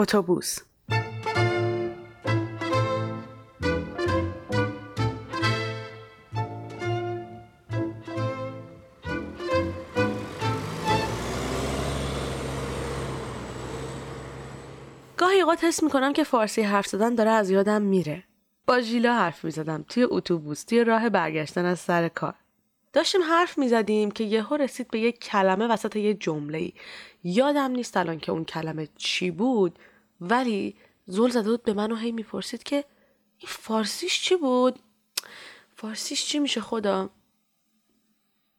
اتوبوس گاهی اوقات حس می‌کنم که فارسی حرف زدن داره از یادم میره. با ژیلا حرف می‌زدم توی اتوبوس توی راه برگشتن از سر کار. داشتیم حرف می‌زدیم که یهو رسید به یک کلمه وسط یه جمله یادم نیست الان که اون کلمه چی بود ولی زول زده بود به من و هی می‌پرسید که این فارسیش چی بود؟ فارسیش چی میشه خدا؟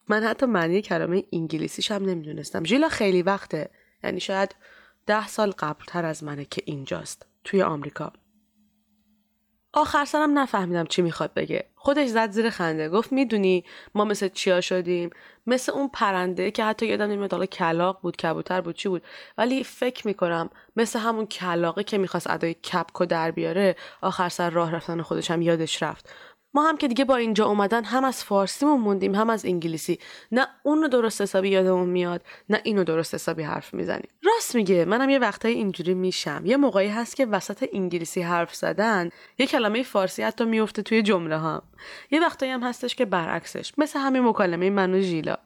من حتی معنی کلمه انگلیسیش هم نمی‌دونستم. ژیلا خیلی وقته یعنی شاید ده سال قبلتر از منه که اینجاست توی آمریکا آخر سرم نفهمیدم چی می‌خواد بگه. خودش زد زیر خنده گفت می‌دونی ما مثل چیا شدیم؟ مثل اون پرنده که حتی یادم نمیاد حالا کلاق بود کبوتر بود چی بود. ولی فکر می‌کنم مثل همون کلاقه که می‌خواست ادای کپکو در بیاره آخر سر راه رفتن خودش هم یادش رفت. ما هم که دیگه با اینجا اومدن هم از فارسیمون موندیم هم از انگلیسی. نه اونو درست حسابی یادمون میاد نه اینو درست حسابی حرف می‌زنیم. راست میگه منم یه وقتایی اینجوری میشم. یه موقعی هست که وسط انگلیسی حرف زدن یه کلمه فارسی حتی میفته توی جمله ها. یه وقتایی هم هستش که برعکسش مثل همین مکالمه من و ژیلا.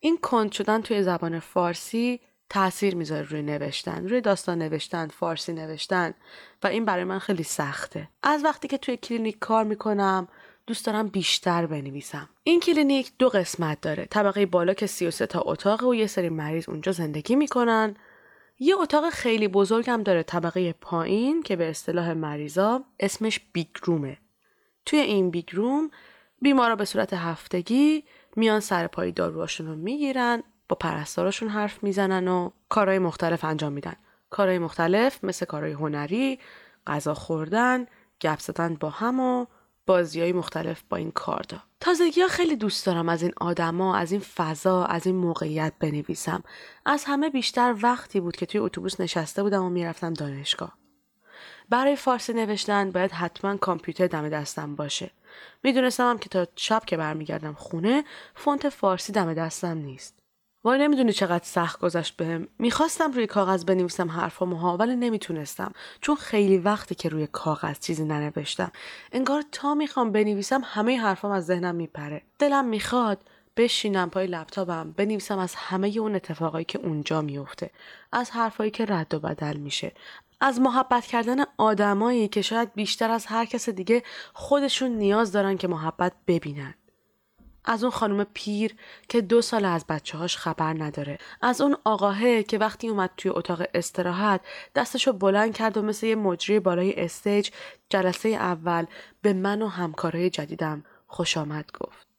این کند شدن توی زبان فارسی تاثیر می‌ذاره روی نوشتن روی داستان نوشتن فارسی نوشتن. و این برای من خیلی سخته. از وقتی که توی کلینیک کار می‌کنم دوست دارم بیشتر بنویسم. این کلینیک دو قسمت داره. طبقه بالا که 33 تا اتاق و یه سری مریض اونجا زندگی می‌کنن. یه اتاق خیلی بزرگم داره طبقه پایین که به اصطلاح مریضا اسمش big room ه. توی این big room بیمارا به صورت هفتگی میان سر پای داروهاشون رو می‌گیرن با پرستاراشون حرف می‌زنن و کارهای مختلف انجام میدن. کارهای مختلف مثل کارهای هنری غذا خوردن گپ زدن با هم و بازی های مختلف با این کارتا تازگی ها خیلی دوست دارم از این آدما از این فضا از این موقعیت بنویسم. از همه بیشتر وقتی بود که توی اتوبوس نشسته بودم و می‌رفتم دانشگاه. برای فارسی نوشتن باید حتما کامپیوتر دم دستم باشه. می‌دونستم که تا شب که برمیگردم خونه فونت فارسی دم دستم نیست. وای نمی‌دونی چقدر سخت گذشت بهم. می‌خواستم روی کاغذ بنویسم حرفامو ها ولی نمی‌تونستم. چون خیلی وقتی که روی کاغذ چیزی ننوشتم. انگار تا می‌خوام بنویسم همه حرفام از ذهنم میپره. دلم می‌خواد بشینم پای لپتاپم بنویسم از همه اون اتفاقایی که اونجا میفته از حرفایی که رد و بدل میشه. از محبت کردن آدمایی که شاید بیشتر از هر کس دیگه خودشون نیاز دارن که محبت ببینن. از اون خانم پیر که دو سال از بچه هاش خبر نداره. از اون آقاهه که وقتی اومد توی اتاق استراحت دستشو بلند کرد و مثل یه مجری بالای استیج جلسه اول به من و همکارای جدیدم خوش آمد گفت.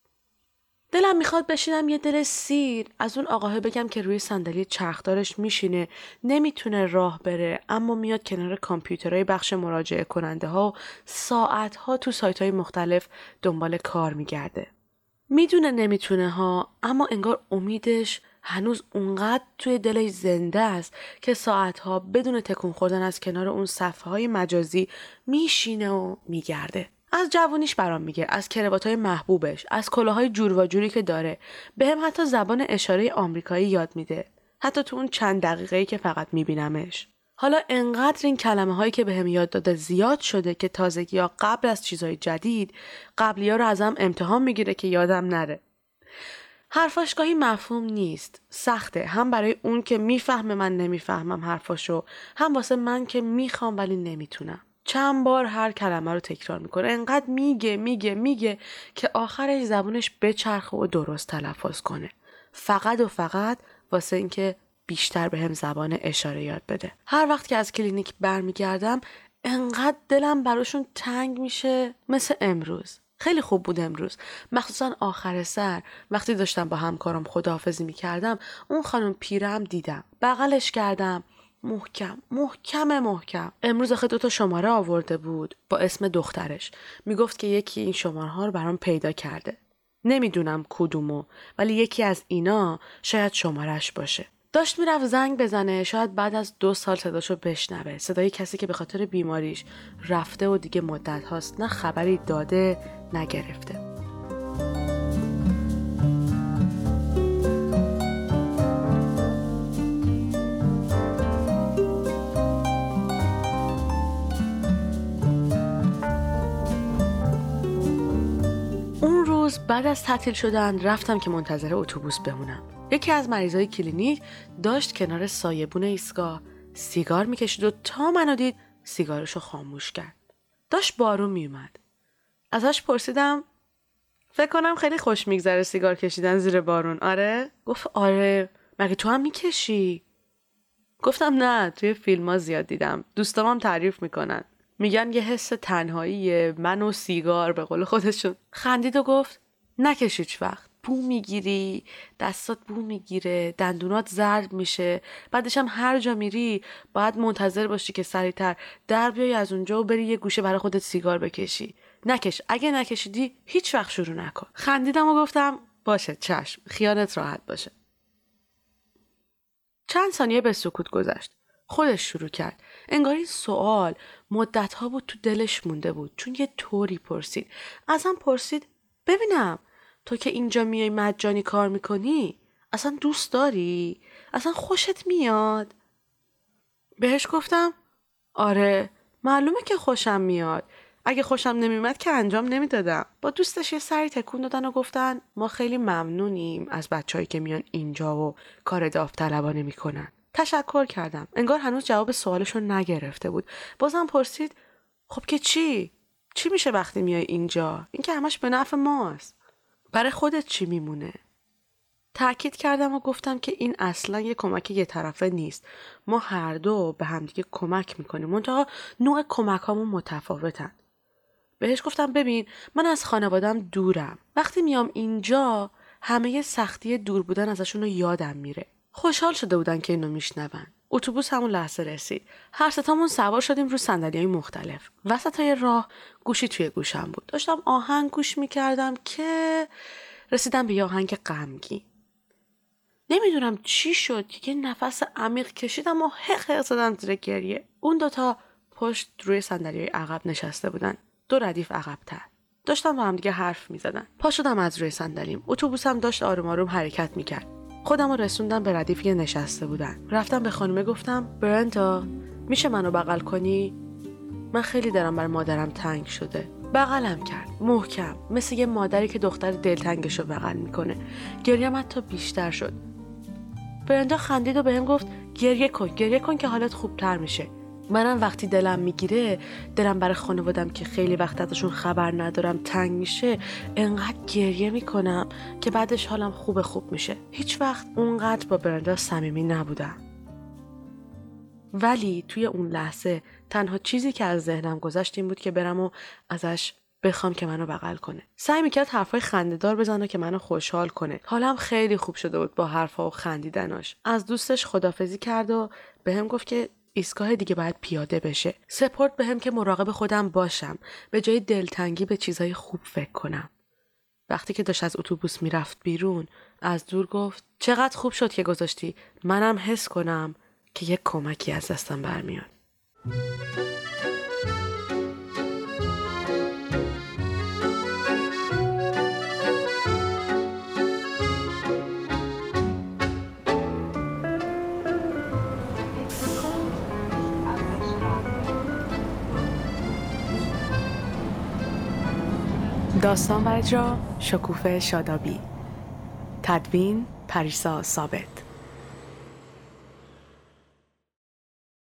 دلم می‌خواد بشینم یه دل سیر. از اون آقاهه بگم که روی صندلی چرخدارش میشینه نمی‌تونه راه بره اما میاد کنار کامپیوترهای بخش مراجعه کننده ها و ساعت ها تو سایت های مختلف دنبال کار میگرده. می‌دونه نمی‌تونه ها اما انگار امیدش هنوز اونقدر توی دلش زنده است که ساعتها بدون تکون خوردن از کنار اون صفحه های مجازی میشینه و میگرده. از جوانیش برام میگه از کروات های محبوبش از کلاهای جور و جوری که داره. به هم حتی زبان اشاره آمریکایی یاد میده. حتی تو اون چند دقیقه که فقط میبینمش. حالا انقدر این کلمه هایی که بهم به یاد داده زیاد شده که تازگی ها قبل از چیزهای جدید قبلی ها رو ازم امتحان می‌گیره که یادم نره. حرفاش گاهی مفهوم نیست. سخته. هم برای اون که می‌فهمه من نمی‌فهمم حرفاشو هم واسه من که می‌خوام ولی نمی‌تونم. چند بار هر کلمه رو تکرار می‌کنه انقدر میگه میگه میگه که آخرش زبونش بچرخه و درست تلفظ کنه فقط و فقط واسه اینکه بیشتر به هم زبان اشاره یاد بده. هر وقت که از کلینیک برمیگردم انقدر دلم براشون تنگ میشه. مثل امروز. خیلی خوب بود امروز. مخصوصا آخر سر. وقتی داشتم با همکارم خداحافظی می‌کردم اون خانم پیرم دیدم. بغلش کردم. محکم. محکم محکم. امروز آخه دوتا شماره آورده بود با اسم دخترش. می‌گفت که یکی این شماره ها رو برام پیدا کرده. نمی‌دونم کدومو ولی یکی از اینا شاید شمارش باشه. داشت می‌رفت زنگ بزنه شاید بعد از دو سال صداشو بشنوه. صدای کسی که به خاطر بیماریش رفته و دیگه مدت هاست نه خبری داده نگرفته اون روز بعد از تعطیل شدن رفتم که منتظر اتوبوس بمونم. یکی از مریضای کلینیک داشت کنار سایبون ایستگاه سیگار می‌کشید و تا منو دید سیگارشو خاموش کرد. داشت بارون میومد ازش پرسیدم فکر کنم خیلی خوش میگذره سیگار کشیدن زیر بارون. آره. گفت آره. مگه تو هم می‌کشی؟ گفتم نه توی فیلم ها زیاد دیدم. دوستام هم تعریف می‌کنن. میگن یه حس تنهایی من و سیگار به قول خودشون. خندید و گفت نکش هیچ وقت. بو می‌گیری دستات بو می‌گیره دندونات زرد میشه. بعدش هم هر جا میری باید منتظر باشی که سریعتر در بیای از اونجا و بری یه گوشه برای خودت سیگار بکشی. نکش. اگه نکشیدی هیچ وقت شروع نکن. خندیدم و گفتم باشه چشم. خیالت راحت باشه. چند ثانیه به سکوت گذشت. خودش شروع کرد. انگار این سوال مدت ها بود تو دلش مونده بود. چون یه طوری پرسید. ازم پرسید ببینم تو که اینجا میای مجانی کار می‌کنی؟ اصلا دوست داری؟ اصلا خوشت میاد؟ بهش گفتم آره معلومه که خوشم میاد. اگه خوشم نمیومد که انجام نمی‌دادم. با دوستش یه سری تکون دادن و گفتن ما خیلی ممنونیم از بچههایی که میان اینجا و کار داوطلبانه می‌کنن. تشکر کردم. انگار هنوز جواب سوالش رو نگرفته بود. بازم پرسید خب که چی؟ چی میشه وقتی میای اینجا؟ این که همش به نفع ماست. برای خودت چی میمونه؟ تاکید کردم و گفتم که این اصلا یه کمک یه طرفه نیست. ما هر دو به همدیگه کمک می‌کنیم. منتها نوع کمک هامون متفاوتن. بهش گفتم ببین من از خانوادم دورم. وقتی میام اینجا همه سختی دور بودن ازشون رو یادم میره. خوشحال شده بودن که اینو میشنون. اتوبوس همون لحظه رسید. هر ستامون سوار شدیم رو صندلی مختلف. وسط های راه گوشی توی گوشم بود. داشتم آهنگ گوش می‌کردم که رسیدم به یه آهنگ غمگین. نمی‌دونم چی شد که یه نفس عمیق کشیدم و حق زدم زیر گریه. اون دوتا پشت روی صندلی عقب نشسته بودن. دو ردیف عقبتر. داشتم با هم دیگه حرف می‌زدن. پا شدم از روی صندلیم. اتوبوسم داشت آروم آروم حرکت می‌کرد. خودم رو رسوندم به ردیفی که نشسته بودن. رفتم به خانومه گفتم برنتا میشه منو بغل کنی؟ من خیلی دارم بر مادرم تنگ شده. بغلم کرد محکم مثل یه مادری که دختر دلتنگش رو بغل می‌کنه. گریم حتی بیشتر شد. برندا خندید و بهم گفت گریه کن گریه کن که حالت خوبتر میشه. منم وقتی دلم می‌گیره دلم برای خانوادم که خیلی وقت ازشون خبر ندارم تنگ میشه انقدر گریه می‌کنم که بعدش حالم خوب خوب میشه. هیچ وقت اونقدر با برندا صمیمی نبودم. ولی توی اون لحظه تنها چیزی که از ذهنم گذشت این بود که برم و ازش بخوام که منو بغل کنه. سعی می‌کرد حرفای خندهدار بزنه که منو خوشحال کنه. حالم خیلی خوب شده بود با حرفها و خندیدناش. از دوستش خدافزی کرد و بهم گفت که ایستگاه دیگه باید پیاده بشه. سپورت بهم که مراقب خودم باشم. به جای دلتنگی به چیزای خوب فکر کنم. وقتی که داشت از اتوبوس می‌رفت بیرون از دور گفت چقدر خوب شد که گذاشتی. منم حس کنم که یک کمکی از دستم برمیاد. داستان و اجرا شکوفه شادابی. تدوین پریسا ثابت.